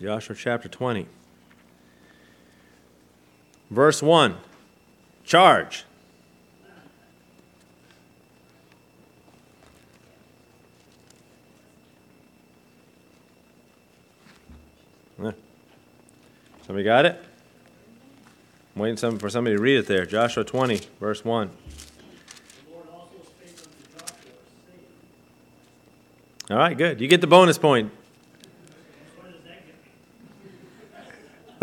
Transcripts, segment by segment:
Joshua chapter 20. Verse 1 Charge. Somebody got it? I'm waiting for somebody to read it there. Joshua 20, verse 1. All right, good. You get the bonus point.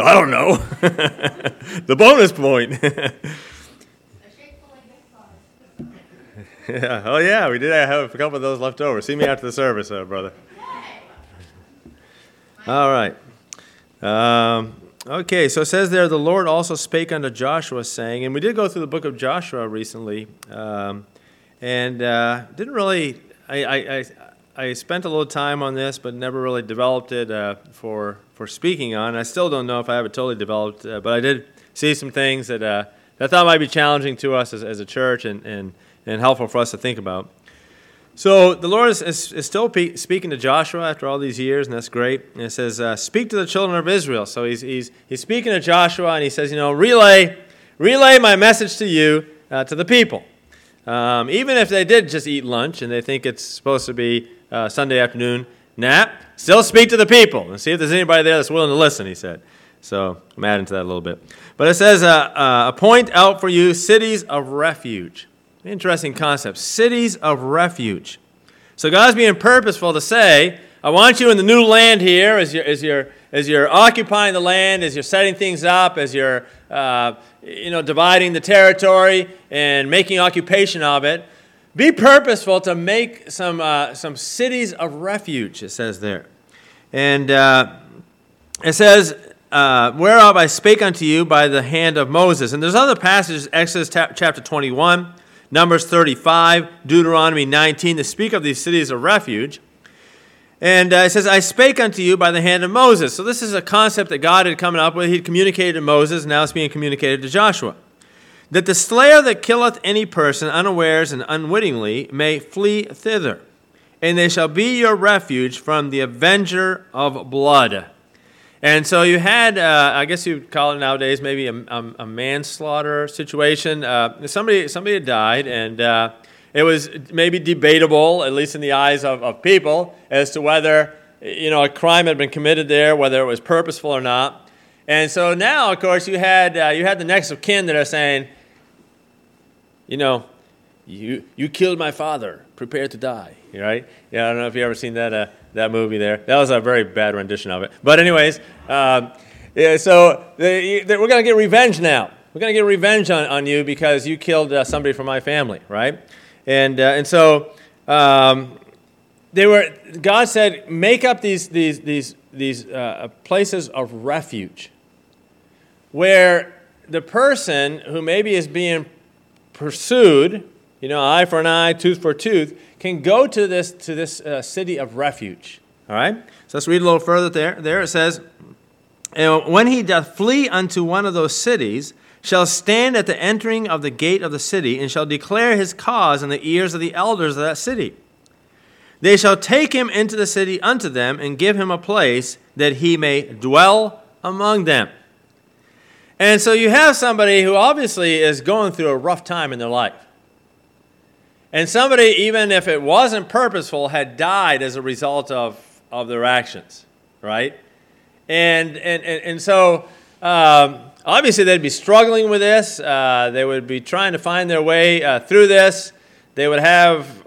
I don't know. the bonus point. yeah. Oh, yeah, we did have a couple of those left over. See me after the service, uh, brother. All right. Um, okay, so it says there, the Lord also spake unto Joshua, saying, and we did go through the book of Joshua recently, um, and uh, didn't really, I, I, I, I, spent a little time on this, but never really developed it uh, for, for speaking on. I still don't know if I have it totally developed, uh, but I did see some things that, uh, that I thought might be challenging to us as, as a church and, and, and helpful for us to think about. So the Lord is, is, is still pe- speaking to Joshua after all these years, and that's great. And it says, uh, "Speak to the children of Israel." So he's, he's, he's speaking to Joshua, and he says, "You know, relay relay my message to you uh, to the people. Um, even if they did just eat lunch and they think it's supposed to be uh, Sunday afternoon nap, still speak to the people and see if there's anybody there that's willing to listen." He said. So I'm adding to that a little bit. But it says, uh, uh, "Appoint out for you cities of refuge." Interesting concept. Cities of refuge. So God's being purposeful to say, I want you in the new land here as you're, as you're, as you're occupying the land, as you're setting things up, as you're uh, you know, dividing the territory and making occupation of it. Be purposeful to make some, uh, some cities of refuge, it says there. And uh, it says, uh, whereof I spake unto you by the hand of Moses. And there's other passages, Exodus chapter 21, Numbers 35, Deuteronomy 19, to speak of these cities of refuge. And uh, it says, I spake unto you by the hand of Moses. So this is a concept that God had come up with. He'd communicated to Moses, now it's being communicated to Joshua. That the slayer that killeth any person unawares and unwittingly may flee thither, and they shall be your refuge from the avenger of blood. And so you had, uh, I guess you'd call it nowadays, maybe a, a, a manslaughter situation. Uh, somebody, somebody had died, and uh, it was maybe debatable, at least in the eyes of, of people, as to whether you know a crime had been committed there, whether it was purposeful or not. And so now, of course, you had uh, you had the next of kin that are saying, you know, you you killed my father, prepare to die. Right? Yeah, I don't know if you ever seen that uh, that movie there. That was a very bad rendition of it. But anyways, um, yeah, so they, they, we're going to get revenge now. We're going to get revenge on, on you because you killed uh, somebody from my family, right? And, uh, and so um, they were, God said, make up these, these, these, these uh, places of refuge where the person who maybe is being pursued, you know, eye for an eye, tooth for a tooth, can go to this, to this uh, city of refuge. All right? So let's read a little further there. There it says, and when he doth flee unto one of those cities, shall stand at the entering of the gate of the city, and shall declare his cause in the ears of the elders of that city. They shall take him into the city unto them, and give him a place that he may dwell among them. And so you have somebody who obviously is going through a rough time in their life. And somebody, even if it wasn't purposeful, had died as a result of, of their actions, right? And, and, and, and so um, obviously they'd be struggling with this. Uh, they would be trying to find their way uh, through this. They would have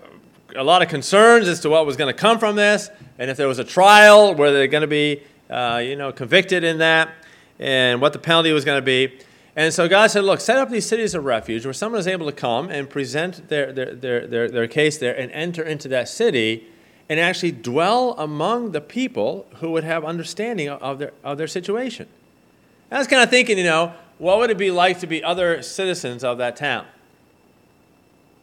a lot of concerns as to what was going to come from this. And if there was a trial, were they going to be uh, you know, convicted in that? And what the penalty was going to be. And so God said, Look, set up these cities of refuge where someone is able to come and present their, their, their, their, their case there and enter into that city and actually dwell among the people who would have understanding of their, of their situation. I was kind of thinking, you know, what would it be like to be other citizens of that town?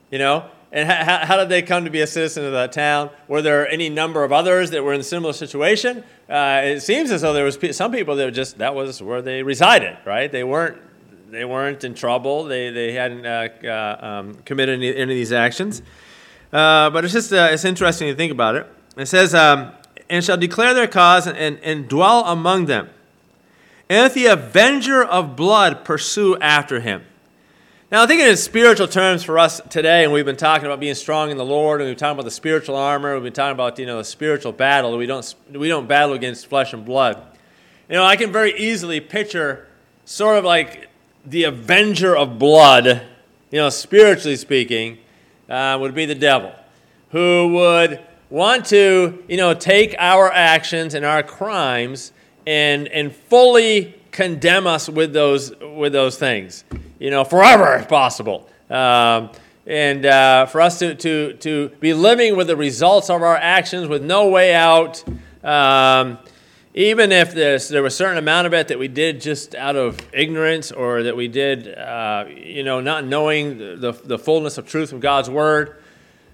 You know, and how, how did they come to be a citizen of that town? Were there any number of others that were in a similar situation? Uh, it seems as though there was some people that just that was where they resided, right? They weren't they weren't in trouble. They, they hadn't uh, uh, um, committed any, any, of these actions. Uh, but it's just uh, it's interesting to think about it. It says, um, and shall declare their cause and, and, and dwell among them. And if the avenger of blood pursue after him. Now, I think in spiritual terms for us today, and we've been talking about being strong in the Lord, and we've been talking about the spiritual armor, we've been talking about you know the spiritual battle. We don't we don't battle against flesh and blood. You know, I can very easily picture sort of like the avenger of blood, you know, spiritually speaking, uh, would be the devil, who would want to, you know, take our actions and our crimes and and fully condemn us with those with those things, you know, forever if possible. Um, and uh, for us to, to, to be living with the results of our actions with no way out, um, even if there was a certain amount of it that we did just out of ignorance or that we did, uh, you know, not knowing the, the fullness of truth from God's word.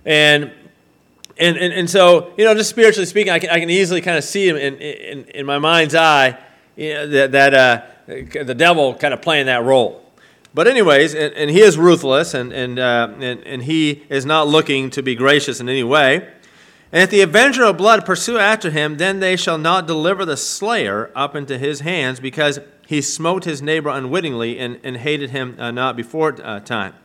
And, and, and, and so, you know, just spiritually speaking, I can, I can easily kind of see in, in, in my mind's eye you know, that, that uh, the devil kind of playing that role. But anyways, and, and he is ruthless, and, and, uh, and, and he is not looking to be gracious in any way. And if the avenger of blood pursue after him, then they shall not deliver the slayer up into his hands, because he smote his neighbor unwittingly and, and hated him uh, not before uh, time.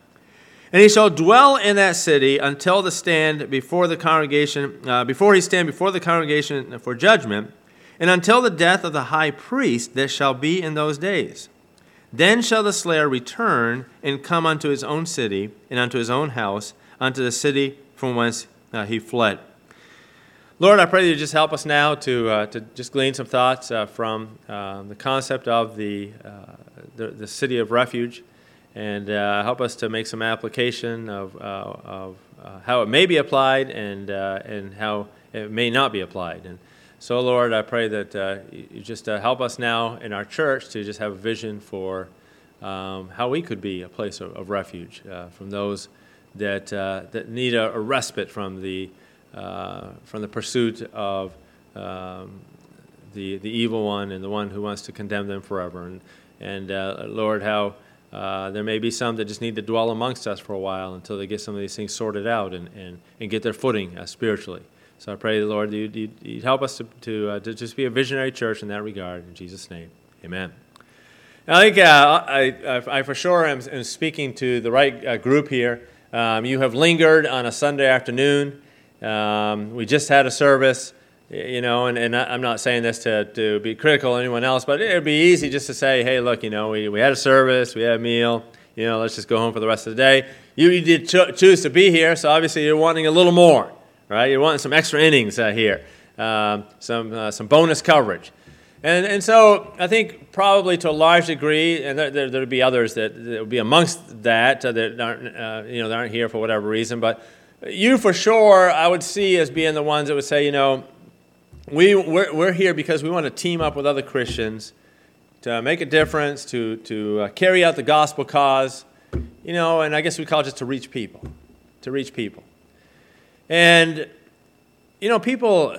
And he shall dwell in that city until the stand before the congregation, uh, before he stand before the congregation for judgment, and until the death of the high priest that shall be in those days. Then shall the slayer return and come unto his own city and unto his own house, unto the city from whence uh, he fled. Lord, I pray that you just help us now to, uh, to just glean some thoughts uh, from uh, the concept of the, uh, the, the, city of refuge and uh, help us to make some application of, of how it may be applied and, and how it may not be applied. And so, Lord, I pray that you just help us now in our church to just have a vision for um, how we could be a place of, of refuge from those that, that need a, a respite from the uh, from the pursuit of um, the, the evil one and the one who wants to condemn them forever. And, and uh, Lord, how uh, there may be some that just need to dwell amongst us for a while until they get some of these things sorted out and, and, and get their footing uh, spiritually. So I pray, the Lord, you'd, you'd, you'd, help us to, to, uh, to, just be a visionary church in that regard. In Jesus' name, amen. I think uh, I, I, for sure am, am, speaking to the right group here. Um, you have lingered on a Sunday afternoon. Um, we just had a service, you know, and, and I'm not saying this to, to be critical of anyone else, but it would be easy just to say, hey, look, you know, we, we had a service, we had a meal, you know, let's just go home for the rest of the day. You, you did cho- choose to be here, so obviously you're wanting a little more, right? You're wanting some extra innings uh, here, um, some, uh, some bonus coverage. And, and so I think probably to a large degree, and there, there, will be others that, that will be amongst that uh, that aren't, uh, you know, that aren't here for whatever reason, but you for sure, I would see as being the ones that would say, you know, we, we're, we're here because we want to team up with other Christians to make a difference, to, to uh, carry out the gospel cause, you know, and I guess we call it just to reach people, to reach people. And, you know, people,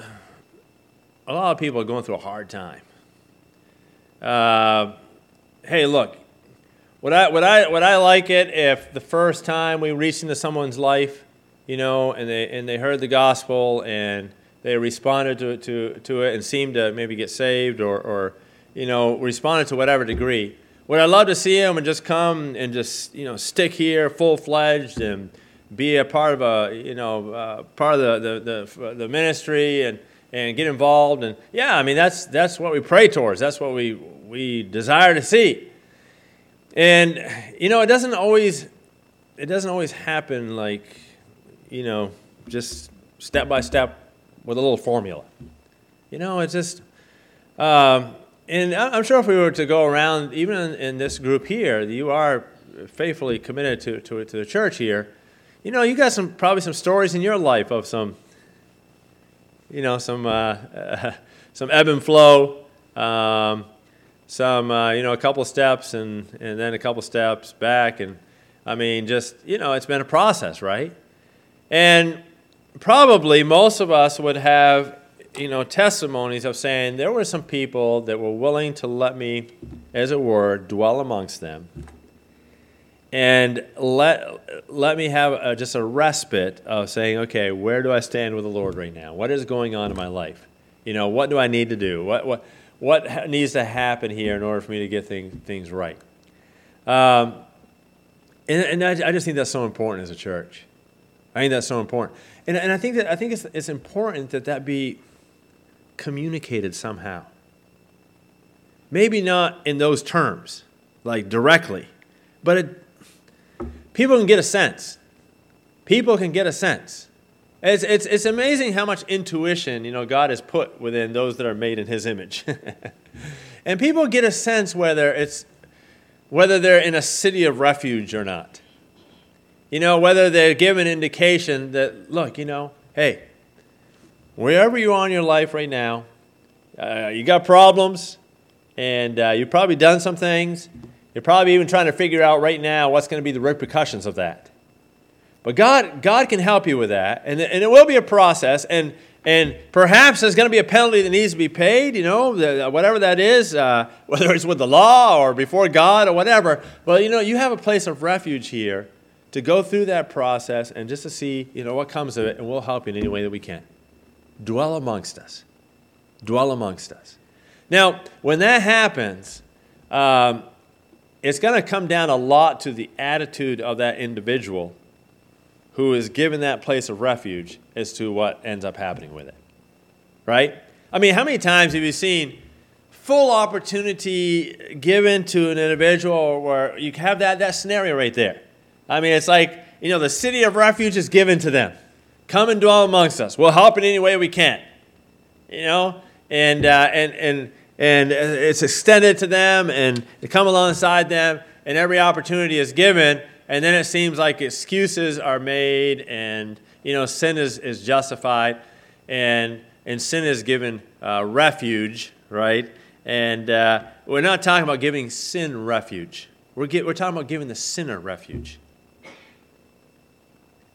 a lot of people are going through a hard time. Uh, hey, look, would I, would, I, would I like it if the first time we reached into someone's life, you know, and they and they heard the gospel and they responded to to to it and seemed to maybe get saved or or you know responded to whatever degree. Would I love to see them and just come and just you know stick here full fledged and be a part of a you know uh, part of the, the the, the ministry and and get involved and yeah I mean that's that's what we pray towards. That's what we we desire to see. And you know it doesn't always it doesn't always happen like you know, just step by step with a little formula. You know, it's just, um, and I'm sure if we were to go around, even in, in, this group here, you are faithfully committed to, to, to the church here. You know, you got some probably some stories in your life of some, you know, some uh, uh, some ebb and flow, um, some uh, you know a couple steps and and then a couple steps back, and I mean, just you know, it's been a process, right? And probably most of us would have, you know, testimonies of saying there were some people that were willing to let me, as it were, dwell amongst them and let, let me have a, just a respite of saying, okay, where do I stand with the Lord right now? What is going on in my life? You know, what do I need to do? What, what, what needs to happen here in order for me to get things, things right? Um, and, and I, I, just think that's so important as a church. I think that's so important. And, and I think that I think it's, it's important that that be communicated somehow. Maybe not in those terms, like directly, but it, people can get a sense. People can get a sense. It's, it's, it's amazing how much intuition, you know, God has put within those that are made in his image. and people get a sense whether it's whether they're in a city of refuge or not. You know, whether they're given indication that, look, you know, hey, wherever you are in your life right now, uh, you got problems, and uh, you've probably done some things. You're probably even trying to figure out right now what's going to be the repercussions of that. But God, God can help you with that, and, and it will be a process, and, and perhaps there's going to be a penalty that needs to be paid, you know, whatever that is, uh, whether it's with the law or before God or whatever. But, you know, you have a place of refuge here to go through that process and just to see, you know, what comes of it, and we'll help you in any way that we can. Dwell amongst us. Dwell amongst us. Now, when that happens, um, it's going to come down a lot to the attitude of that individual who is given that place of refuge as to what ends up happening with it. Right? I mean, how many times have you seen full opportunity given to an individual where you have that, that scenario right there? I mean, it's like, you know, the city of refuge is given to them. Come and dwell amongst us. We'll help in any way we can. You know? And, uh, and, and, and it's extended to them and to come alongside them, and every opportunity is given and then it seems like excuses are made and you know sin is, is justified and and sin is given uh, refuge right? And uh, we're not talking about giving sin refuge. We're, get, we're talking about giving the sinner refuge.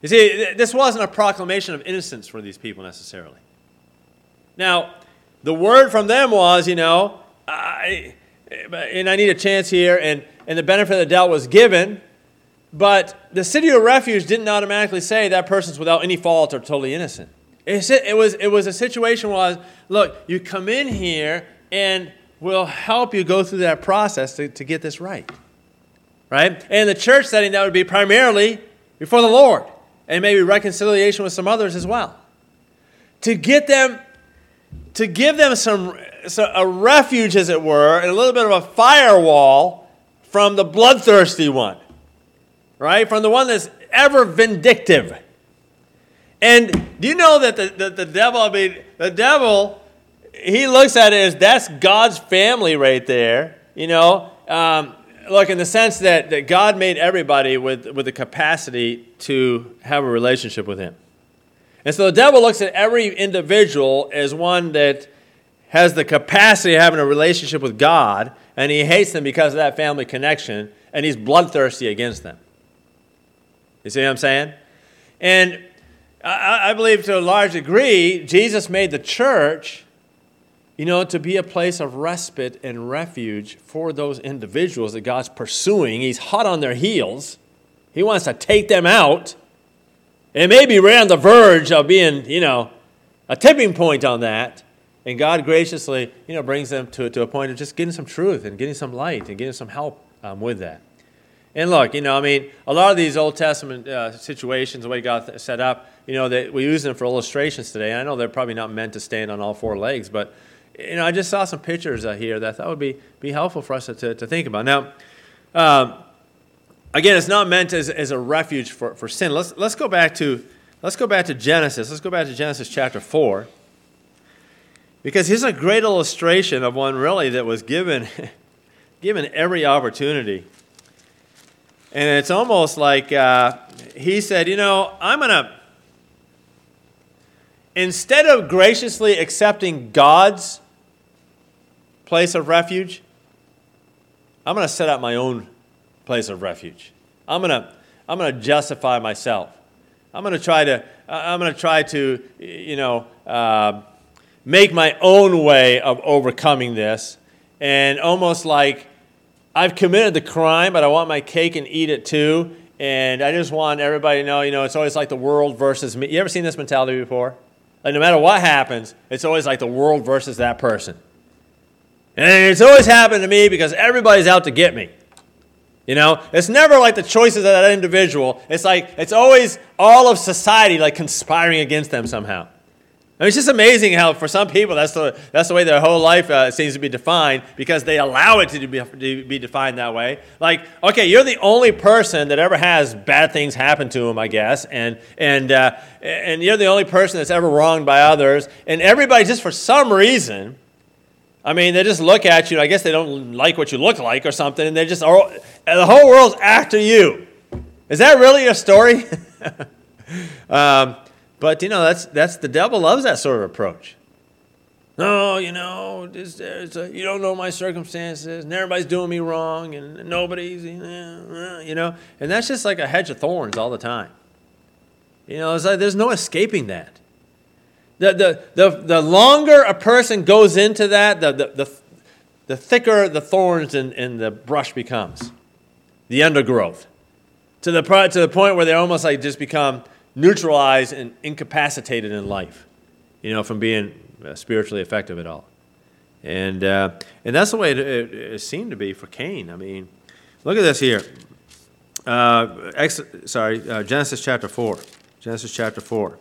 You see this wasn't a proclamation of innocence for these people necessarily. Now the word from them was you know I, and i need a chance here and, and the benefit of the doubt was given but the city of refuge didn't automatically say that person's without any fault or totally innocent. It was, it was a situation was, look, you come in here and we'll help you go through that process to, to get this right. Right? And the church setting, that would be primarily before the Lord and maybe reconciliation with some others as well. To get them, to give them some, so a refuge, as it were, and a little bit of a firewall from the bloodthirsty one right? From the one that's ever vindictive. And do you know that the, the, the devil, I mean, the devil, he looks at it as that's God's family right there, you know? Um, look, in the sense that, that God made everybody with, with the capacity to have a relationship with him. And so the devil looks at every individual as one that has the capacity of having a relationship with God, and he hates them because of that family connection, and he's bloodthirsty against them. You see what I'm saying? And I, I believe to a large degree, Jesus made the church, you know, to be a place of respite and refuge for those individuals that God's pursuing. He's hot on their heels. He wants to take them out. And maybe we're on the verge of being, you know, a tipping point on that. And God graciously, you know, brings them to, to a point of just getting some truth and getting some light and getting some help um, with that. And look, you know, I mean, a lot of these Old Testament uh, situations, the way God set up, you know, that we use them for illustrations today. I know they're probably not meant to stand on all four legs, but you know, I just saw some pictures uh, here that I thought would be, be helpful for us to, to, to think about. Now, um, again, it's not meant as, as a refuge for, for sin. Let's, let's go back to let's go back to Genesis. Let's go back to Genesis chapter four, because here's a great illustration of one really that was given given every opportunity. And it's almost like uh, he said, You know, I'm going to, instead of graciously accepting God's place of refuge, I'm going to set up my own place of refuge. I'm going to, I'm going to justify myself. I'm going to try to, I'm going to try to, you know, uh, make my own way of overcoming this. And almost like I've committed the crime, but I want my cake and eat it too. And I just want everybody to know, you know, it's always like the world versus me. You ever seen this mentality before? like no matter what happens, it's always like the world versus that person. And it's always happened to me because everybody's out to get me. You know, it's never like the choices of that individual. It's like it's always all of society like conspiring against them somehow. I mean, it's just amazing how for some people that's the, that's the way their whole life uh, seems to be defined because they allow it to be, to be defined that way. Like, okay, you're the only person that ever has bad things happen to them, I guess, and, and, uh, and you're the only person that's ever wronged by others, and everybody just for some reason, I mean, they just look at you, I guess they don't like what you look like or something, and they just, are, the whole world's after you. Is that really a story? um, but you know, that's that's the devil loves that sort of approach. No, you know, a, you don't know my circumstances, and everybody's doing me wrong, and nobody's, you know, and that's just like a hedge of thorns all the time. You know, it's like there's no escaping that. The, the, the, the longer a person goes into that, the, the, the, the thicker the thorns and, and the brush becomes, the undergrowth, to the, to the point where they almost like just become neutralized and incapacitated in life, you know, from being uh, spiritually effective at all. And, uh, and that's the way it, it, it, seemed to be for Cain. I mean, look at this here. Uh, ex- sorry, uh, Genesis chapter 4. Genesis chapter 4.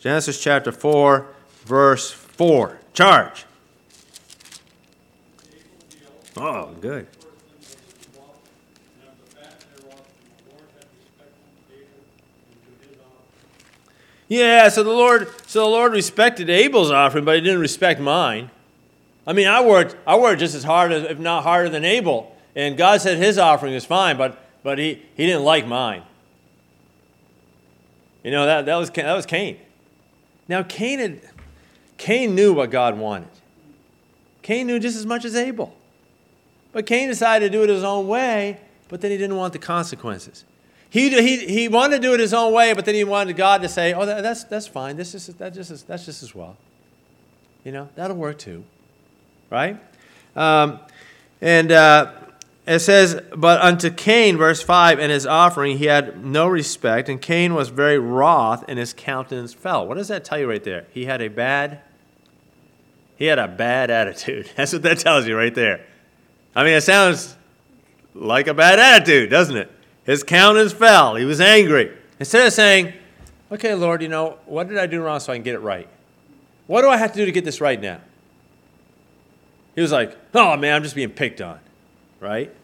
Genesis chapter 4, verse 4. Charge. Oh, good. Yeah, so the Lord, so the Lord respected Abel's offering, but he didn't respect mine. I mean, I worked, I worked just as hard, as, if not harder than Abel, and God said his offering was fine, but, but he, he didn't like mine. You know, that, that, was, that was Cain. Now, Cain, had, Cain knew what God wanted. Cain knew just as much as Abel. But Cain decided to do it his own way, but then he didn't want the consequences. He, he, he wanted to do it his own way, but then he wanted God to say, oh, that, that's, that's fine. This is, that just is, that's just as well. You know, that'll work too. Right? Um, and uh, it says, But unto Cain, verse 5, and his offering he had no respect, and Cain was very wroth, and his countenance fell. What does that tell you right there? He had a bad, he had a bad attitude. That's what that tells you right there. I mean, it sounds like a bad attitude, doesn't it? His countenance fell. He was angry. Instead of saying, Okay, Lord, you know, what did I do wrong so I can get it right? What do I have to do to get this right now? He was like, Oh, man, I'm just being picked on, right?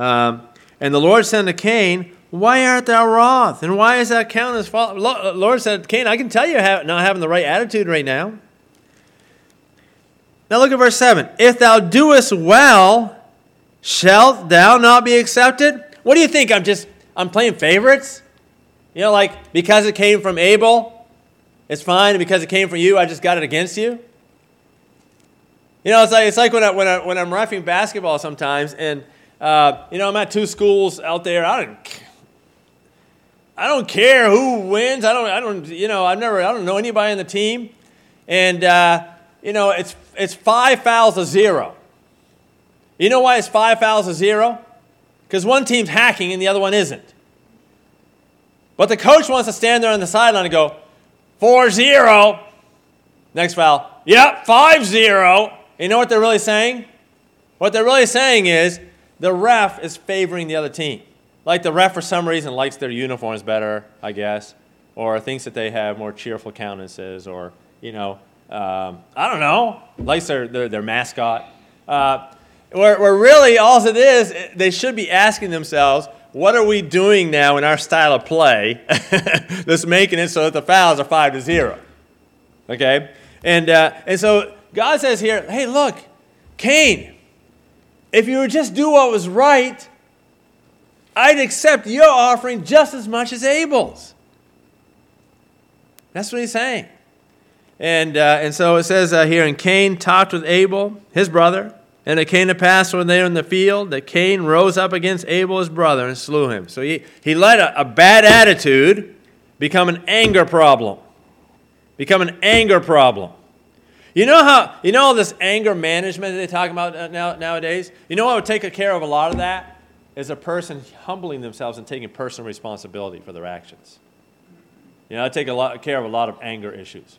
Um, and the Lord said to Cain, Why art thou wroth? And why is that countenance fall? Lord said, Cain, I can tell you not having the right attitude right now. Now look at verse 7. If thou doest well, shalt thou not be accepted? What do you think? I'm just, I'm playing favorites? You know, like because it came from Abel, it's fine, and because it came from you, I just got it against you? You know, it's like, it's like when, I, when, I, when I'm roughing basketball sometimes, and, uh, you know, I'm at two schools out there. I don't, I don't care who wins. I don't, I don't, you know, I've never, I don't know anybody on the team. And, uh, you know, it's, it's five fouls to zero. You know why it's five fouls to zero? because one team's hacking and the other one isn't. But the coach wants to stand there on the sideline and go, 4 0. Next foul. Yep, 5 0. You know what they're really saying? What they're really saying is the ref is favoring the other team. Like the ref, for some reason, likes their uniforms better, I guess, or thinks that they have more cheerful countenances, or, you know, um, I don't know, likes their, their, their mascot. Uh, where, where really all it is, they should be asking themselves, what are we doing now in our style of play that's making it so that the fouls are five to zero? Okay? And, uh, and so God says here, hey, look, Cain, if you would just do what was right, I'd accept your offering just as much as Abel's. That's what he's saying. And, uh, and so it says uh, here, and Cain talked with Abel, his brother, and it came to pass when they were in the field that Cain rose up against Abel his brother and slew him. So he, he let a, a bad attitude become an anger problem. Become an anger problem. You know how you know all this anger management they talk about uh, now, nowadays? You know what would take care of a lot of that? Is a person humbling themselves and taking personal responsibility for their actions. You know, I take a lot care of a lot of anger issues.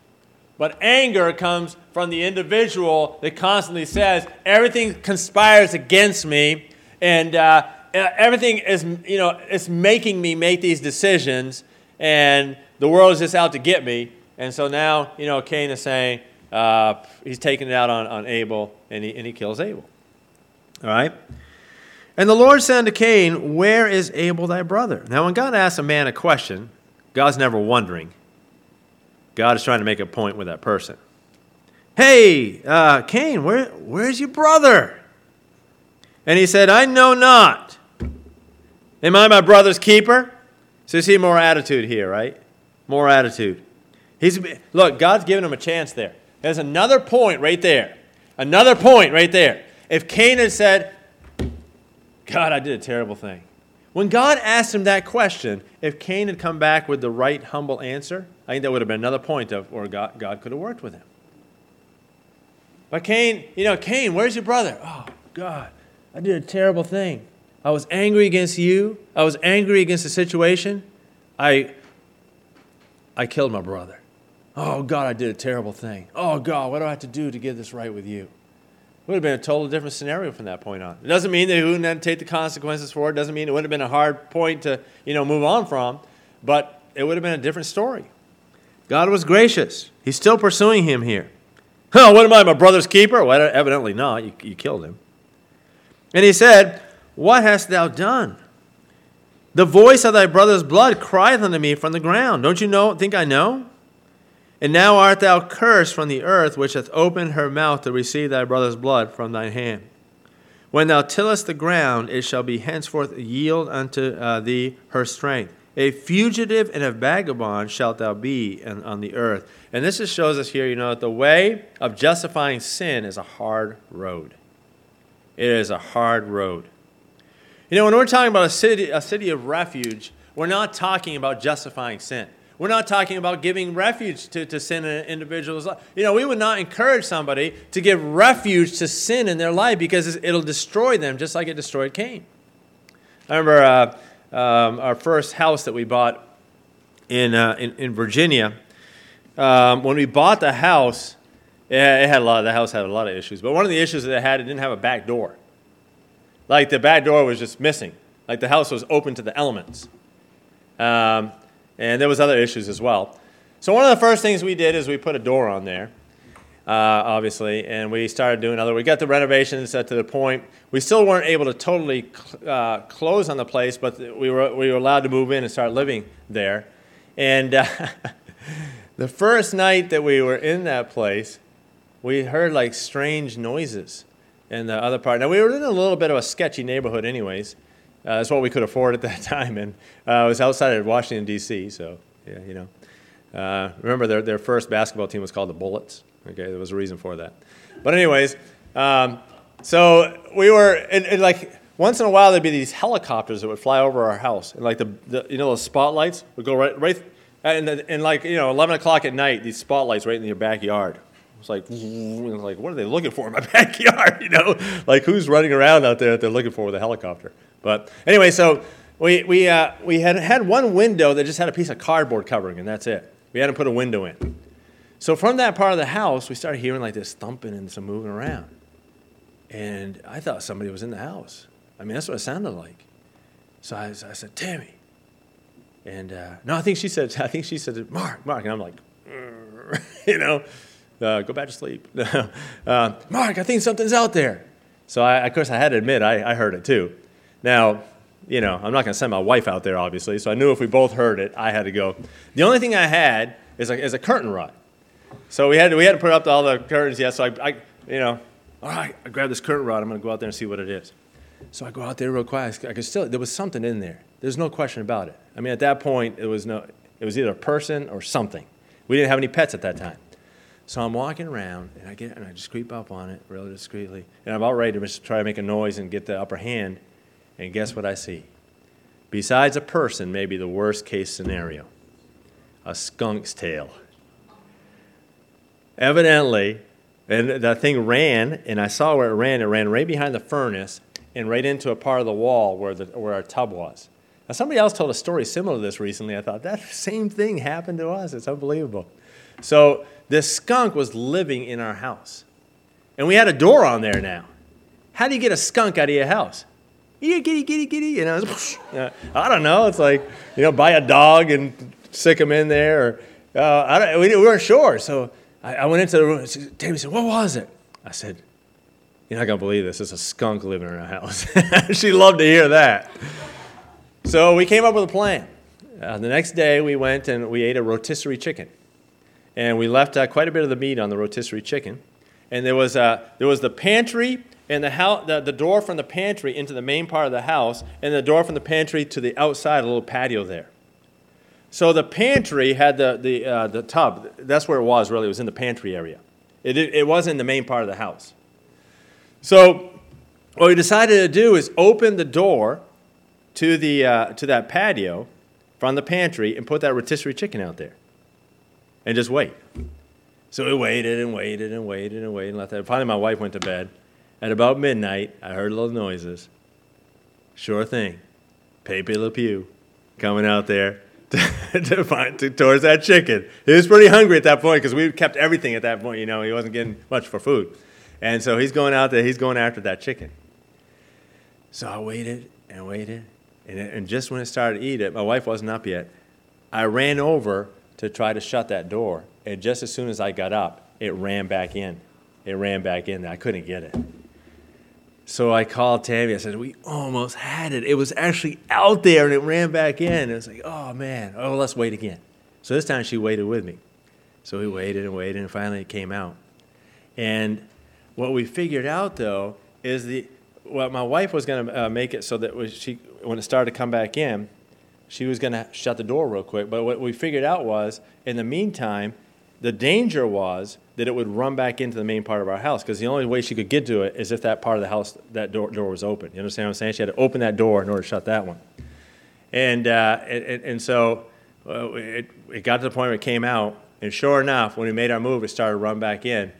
But anger comes from the individual that constantly says, everything conspires against me, and uh, everything is, you know, it's making me make these decisions, and the world is just out to get me. And so now, you know, Cain is saying, uh, he's taking it out on, on Abel, and he, and he kills Abel. All right? And the Lord said unto Cain, Where is Abel thy brother? Now, when God asks a man a question, God's never wondering. God is trying to make a point with that person. Hey, uh, Cain, where, where's your brother? And he said, I know not. Am I my brother's keeper? So you see more attitude here, right? More attitude. He's, look, God's giving him a chance there. There's another point right there. Another point right there. If Cain had said, God, I did a terrible thing. When God asked him that question, if Cain had come back with the right, humble answer, I think that would have been another point of where God, God could have worked with him. But Cain, you know, Cain, where's your brother? Oh, God, I did a terrible thing. I was angry against you. I was angry against the situation. I, I killed my brother. Oh, God, I did a terrible thing. Oh, God, what do I have to do to get this right with you? It would have been a totally different scenario from that point on. It doesn't mean that he wouldn't take the consequences for it. It doesn't mean it would have been a hard point to, you know, move on from, but it would have been a different story. God was gracious. He's still pursuing him here. Oh, what am I, my brother's keeper? Well, evidently not. You, you killed him. And he said, What hast thou done? The voice of thy brother's blood crieth unto me from the ground. Don't you know? Think I know? And now art thou cursed from the earth, which hath opened her mouth to receive thy brother's blood from thine hand. When thou tillest the ground, it shall be henceforth yield unto uh, thee her strength. A fugitive and a vagabond shalt thou be in, on the earth. And this just shows us here, you know, that the way of justifying sin is a hard road. It is a hard road. You know, when we're talking about a city, a city of refuge, we're not talking about justifying sin. We're not talking about giving refuge to, to sin in an individual's life. You know, we would not encourage somebody to give refuge to sin in their life because it'll destroy them just like it destroyed Cain. I remember uh, um, our first house that we bought in, uh, in, in, Virginia. Um, when we bought the house, it, had a lot. Of, the house had a lot of issues, but one of the issues that it had, it didn't have a back door. Like the back door was just missing. Like the house was open to the elements. Um, and there was other issues as well. So one of the first things we did is we put a door on there, uh, obviously, and we started doing other. We got the renovations to the point we still weren't able to totally uh, close on the place, but we were we were allowed to move in and start living there. And uh, the first night that we were in that place, we heard like strange noises in the other part. Now we were in a little bit of a sketchy neighborhood, anyways. Uh, that's what we could afford at that time, and uh, it was outside of Washington D.C. So yeah, you know. Uh, remember, their their first basketball team was called the Bullets. Okay, there was a reason for that. But anyways, um, so we were and, and, like once in a while there'd be these helicopters that would fly over our house, and like the, the you know those spotlights would go right right, and, and like you know 11 o'clock at night, these spotlights right in your backyard. It's like, like, what are they looking for in my backyard? You know, like who's running around out there that they're looking for with a helicopter? But anyway, so we, we, uh, we had had one window that just had a piece of cardboard covering, and that's it. We hadn't put a window in. So from that part of the house, we started hearing like this thumping and some moving around. And I thought somebody was in the house. I mean, that's what it sounded like. So I, I said, Tammy. And uh, no, I think she said, I think she said, Mark, Mark. And I'm like, you know, uh, go back to sleep. uh, Mark, I think something's out there. So I, of course, I had to admit I, I heard it too. Now, you know, I'm not going to send my wife out there, obviously, so I knew if we both heard it, I had to go. The only thing I had is a, is a curtain rod. So we had, to, we had to put up all the curtains, yeah, so I, I you know, all right, I grab this curtain rod, I'm going to go out there and see what it is. So I go out there real quiet. I could still, there was something in there. There's no question about it. I mean, at that point, it was, no, it was either a person or something. We didn't have any pets at that time. So I'm walking around, and I get, and I just creep up on it really discreetly, and I'm about ready to try to make a noise and get the upper hand. And guess what I see? Besides a person, maybe the worst case scenario a skunk's tail. Evidently, and that thing ran, and I saw where it ran. It ran right behind the furnace and right into a part of the wall where, the, where our tub was. Now, somebody else told a story similar to this recently. I thought that same thing happened to us. It's unbelievable. So this skunk was living in our house. And we had a door on there now. How do you get a skunk out of your house? Yeah, giddy, giddy, giddy. You know, I don't know. It's like, you know, buy a dog and stick him in there. Or, uh, I don't, we, weren't sure. So I, I, went into the room. Tammy said, What was it? I said, You're not going to believe this. It's a skunk living in our house. she loved to hear that. So we came up with a plan. Uh, the next day, we went and we ate a rotisserie chicken. And we left uh, quite a bit of the meat on the rotisserie chicken. And there was, uh, there was the pantry and the, house, the, the door from the pantry into the main part of the house, and the door from the pantry to the outside, a little patio there. So the pantry had the, the, uh, the tub. That's where it was, really. It was in the pantry area. It, it, it wasn't in the main part of the house. So what we decided to do is open the door to, the, uh, to that patio from the pantry and put that rotisserie chicken out there and just wait. So we waited and waited and waited and waited and that. Finally, my wife went to bed. At about midnight, I heard little noises. Sure thing. Pepe Le Pew coming out there to, to find, to, towards that chicken. He was pretty hungry at that point because we kept everything at that point. You know, he wasn't getting much for food. And so he's going out there, he's going after that chicken. So I waited and waited. And, and just when it started to eat it, my wife wasn't up yet. I ran over to try to shut that door. And just as soon as I got up, it ran back in. It ran back in. I couldn't get it. So I called Tammy. I said, We almost had it. It was actually out there and it ran back in. It was like, Oh, man. Oh, let's wait again. So this time she waited with me. So we waited and waited and finally it came out. And what we figured out, though, is the well, my wife was going to uh, make it so that she, when it started to come back in, she was going to shut the door real quick. But what we figured out was, in the meantime, the danger was that it would run back into the main part of our house because the only way she could get to it is if that part of the house, that door, door was open. You understand what I'm saying? She had to open that door in order to shut that one. And, uh, and, and, so uh, it, it got to the point where it came out, and sure enough, when we made our move, it started to run back in.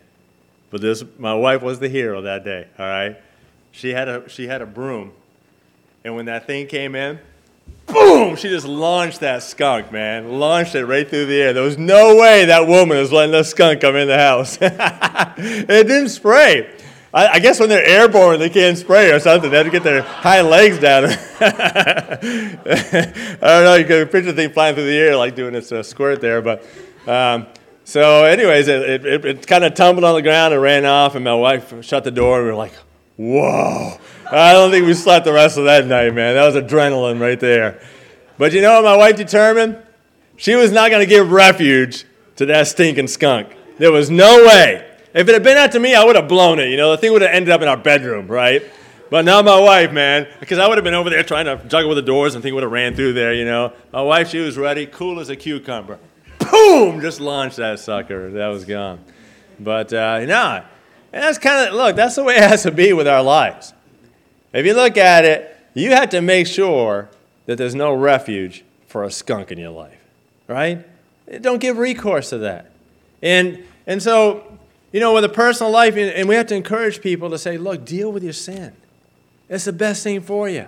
But this, my wife was the hero that day, all right? She had a, she had a broom, and when that thing came in, boom, she just launched that skunk, man. Launched it right through the air. There was no way that woman was letting the skunk come in the house. it didn't spray. I, I, guess when they're airborne, they can't spray or something. They have to get their high legs down. I don't know. You can picture the thing flying through the air like doing its uh, squirt there. But um, so, anyways, it, it, it kind of tumbled on the ground and ran off. And my wife shut the door, and we were like, "Whoa!" I don't think we slept the rest of that night, man. That was adrenaline right there. But you know what my wife determined? She was not going to give refuge to that stinking skunk. There was no way. If it had been up to me, I would have blown it. You know, the thing would have ended up in our bedroom, right? But not my wife, man, because I would have been over there trying to juggle with the doors and thing would have ran through there, you know. My wife, she was ready, cool as a cucumber. Boom! Just launched that sucker. That was gone. But, uh, no. And that's kind of, look, that's the way it has to be with our lives. If you look at it, you have to make sure that there's no refuge for a skunk in your life, right? Don't give recourse to that. And, and so, you know, with a personal life, and we have to encourage people to say, look, deal with your sin. It's the best thing for you.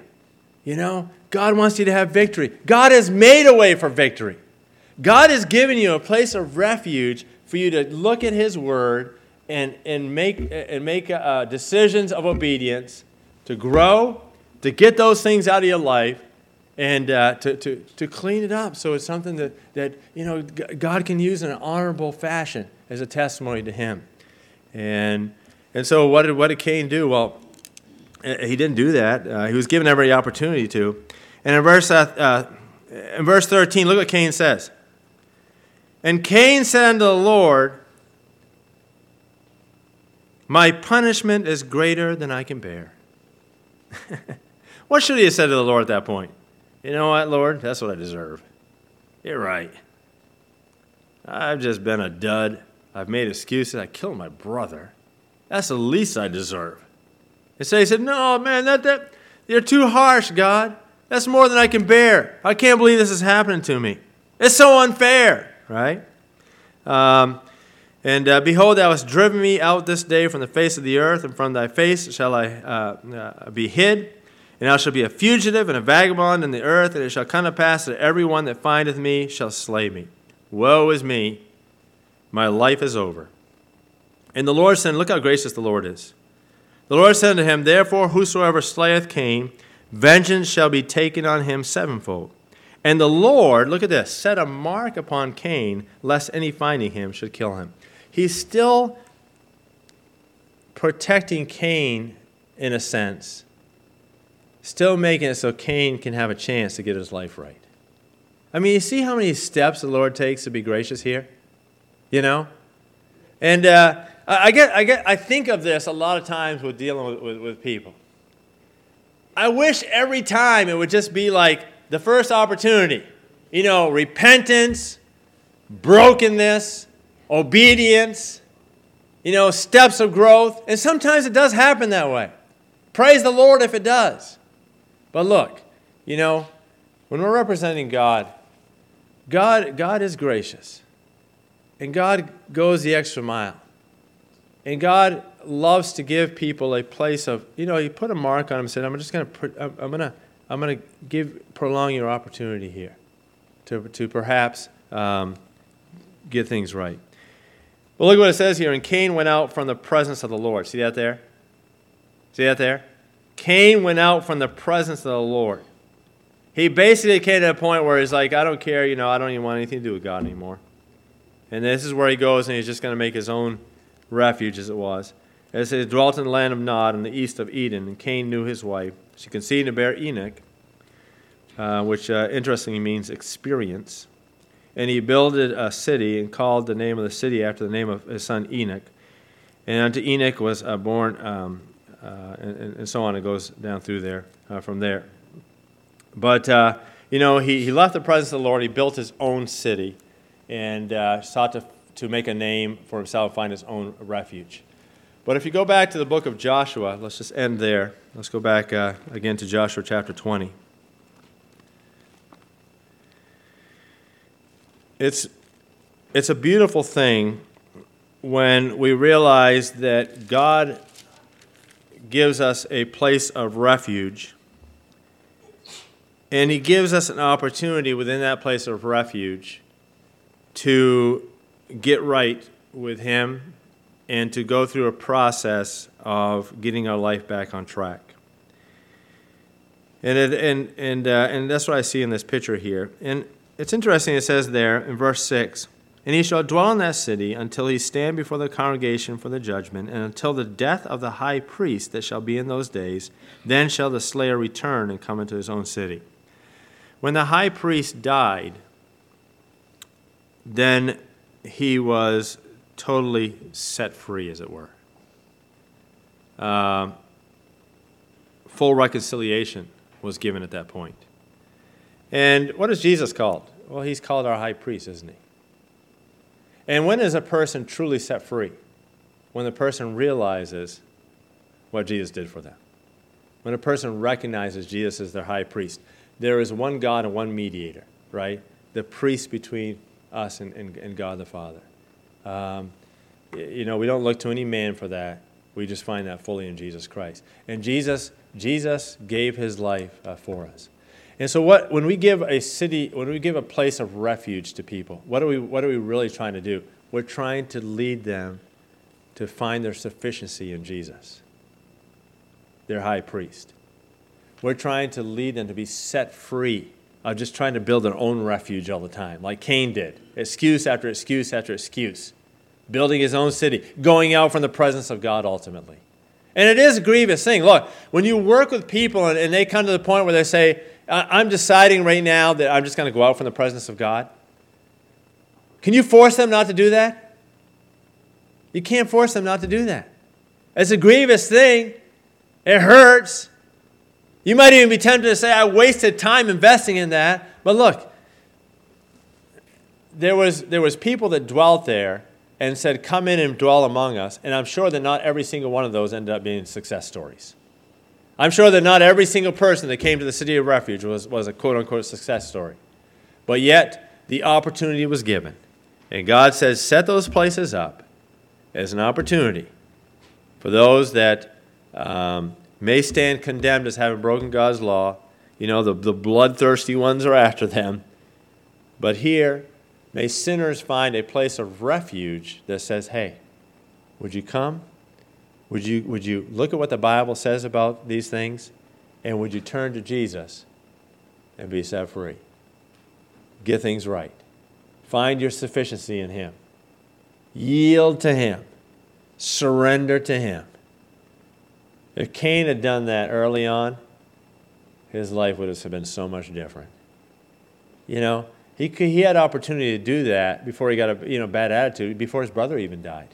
You know, God wants you to have victory. God has made a way for victory. God has given you a place of refuge for you to look at His Word and, and make, and make uh, decisions of obedience to grow, to get those things out of your life, and uh, to, to, to clean it up so it's something that, that you know, God can use in an honorable fashion as a testimony to Him. And, and so, what did, what did Cain do? Well, he didn't do that. Uh, he was given every opportunity to. And in verse, uh, uh, in verse 13, look what Cain says. And Cain said unto the Lord, My punishment is greater than I can bear. what should he have said to the Lord at that point? You know what, Lord? That's what I deserve. You're right. I've just been a dud. I've made excuses. I killed my brother. That's the least I deserve. And so he said, No, man, that, that, you're too harsh, God. That's more than I can bear. I can't believe this is happening to me. It's so unfair, right? Um, and uh, behold, thou hast driven me out this day from the face of the earth, and from thy face shall I uh, uh, be hid. And I shall be a fugitive and a vagabond in the earth, and it shall come to pass that every one that findeth me shall slay me. Woe is me! My life is over. And the Lord said, Look how gracious the Lord is. The Lord said unto him, Therefore, whosoever slayeth Cain, vengeance shall be taken on him sevenfold. And the Lord, look at this, set a mark upon Cain, lest any finding him should kill him. He's still protecting Cain in a sense, still making it so Cain can have a chance to get his life right. I mean, you see how many steps the Lord takes to be gracious here? You know? And uh, I, get, I, get, I think of this a lot of times with dealing with, with, with people. I wish every time it would just be like the first opportunity. You know, repentance, brokenness, obedience, you know, steps of growth. And sometimes it does happen that way. Praise the Lord if it does. But look, you know, when we're representing God, God, God is gracious. And God goes the extra mile. And God loves to give people a place of, you know, He put a mark on them and said, I'm just going to, I'm going to, I'm going to give, prolong your opportunity here to, to perhaps um, get things right. But look what it says here. And Cain went out from the presence of the Lord. See that there? See that there? Cain went out from the presence of the Lord. He basically came to a point where he's like, I don't care, you know, I don't even want anything to do with God anymore. And this is where he goes, and he's just going to make his own refuge, as it was. It says, dwelt in the land of Nod in the east of Eden, and Cain knew his wife. She conceived and bare Enoch, uh, which uh, interestingly means experience. And he builded a city and called the name of the city after the name of his son Enoch. And unto Enoch was uh, born, um, uh, and, and, so on. It goes down through there uh, from there. But, uh, you know, he, he left the presence of the Lord. He built his own city and sought to, to make a name for himself, find his own refuge. But if you go back to the book of Joshua, let's just end there. Let's go back again to Joshua chapter 20. It's, it's a beautiful thing when we realize that God gives us a place of refuge, and He gives us an opportunity within that place of refuge to get right with Him and to go through a process of getting our life back on track. And, it, and, and, uh, and that's what I see in this picture here. And it's interesting, it says there in verse 6 And he shall dwell in that city until he stand before the congregation for the judgment, and until the death of the high priest that shall be in those days. Then shall the slayer return and come into his own city. When the high priest died, then he was totally set free, as it were. Uh, full reconciliation was given at that point. And what is Jesus called? Well, he's called our high priest, isn't he? And when is a person truly set free? When the person realizes what Jesus did for them. When a person recognizes Jesus as their high priest. There is one God and one mediator, right? The priest between us and, and, and God the Father. Um, you know, we don't look to any man for that. We just find that fully in Jesus Christ. And Jesus, Jesus gave his life uh, for us. And so, what, when we give a city, when we give a place of refuge to people, what are, we, what are we really trying to do? We're trying to lead them to find their sufficiency in Jesus, their high priest. We're trying to lead them to be set free of just trying to build their own refuge all the time, like Cain did. Excuse after excuse after excuse. Building his own city, going out from the presence of God ultimately. And it is a grievous thing. Look, when you work with people and, and they come to the point where they say, I'm deciding right now that I'm just going to go out from the presence of God. Can you force them not to do that? You can't force them not to do that. It's a grievous thing. It hurts. You might even be tempted to say, I wasted time investing in that. But look, there was, there was people that dwelt there and said, Come in and dwell among us. And I'm sure that not every single one of those ended up being success stories. I'm sure that not every single person that came to the city of refuge was, was a quote unquote success story. But yet, the opportunity was given. And God says, set those places up as an opportunity for those that um, may stand condemned as having broken God's law. You know, the, the bloodthirsty ones are after them. But here, May sinners find a place of refuge that says, hey, would you come? Would you, would you look at what the Bible says about these things? And would you turn to Jesus and be set free? Get things right. Find your sufficiency in Him. Yield to Him. Surrender to Him. If Cain had done that early on, his life would have been so much different. You know, he, he had opportunity to do that before he got a you know, bad attitude, before his brother even died.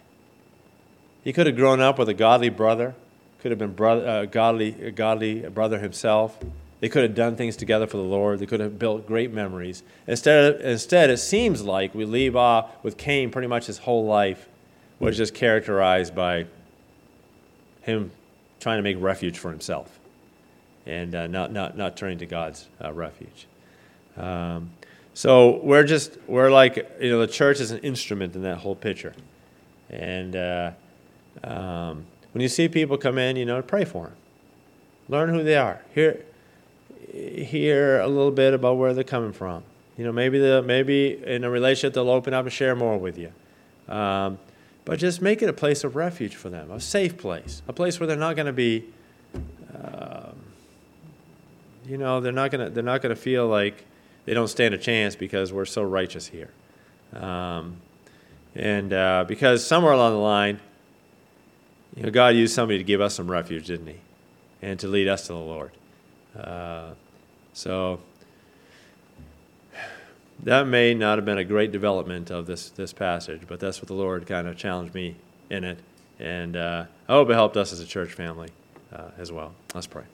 He could have grown up with a godly brother, could have been brother, uh, godly, a godly brother himself. They could have done things together for the Lord. They could have built great memories. Instead, instead, it seems like we leave off with Cain pretty much his whole life was just characterized by him trying to make refuge for himself and uh, not, not, not turning to God's uh, refuge. Um, so we're just, we're like, you know, the church is an instrument in that whole picture. And uh, um, when you see people come in, you know, pray for them. Learn who they are. Hear, hear a little bit about where they're coming from. You know, maybe the maybe in a relationship they'll open up and share more with you. Um, but just make it a place of refuge for them, a safe place, a place where they're not going to be, um, you know, they're not going to they're not going to feel like they don't stand a chance because we're so righteous here, um, and uh, because somewhere along the line, you know, God used somebody to give us some refuge, didn't He, and to lead us to the Lord. Uh, so that may not have been a great development of this, this passage, but that's what the Lord kind of challenged me in it. And uh, I hope it helped us as a church family uh, as well. Let's pray.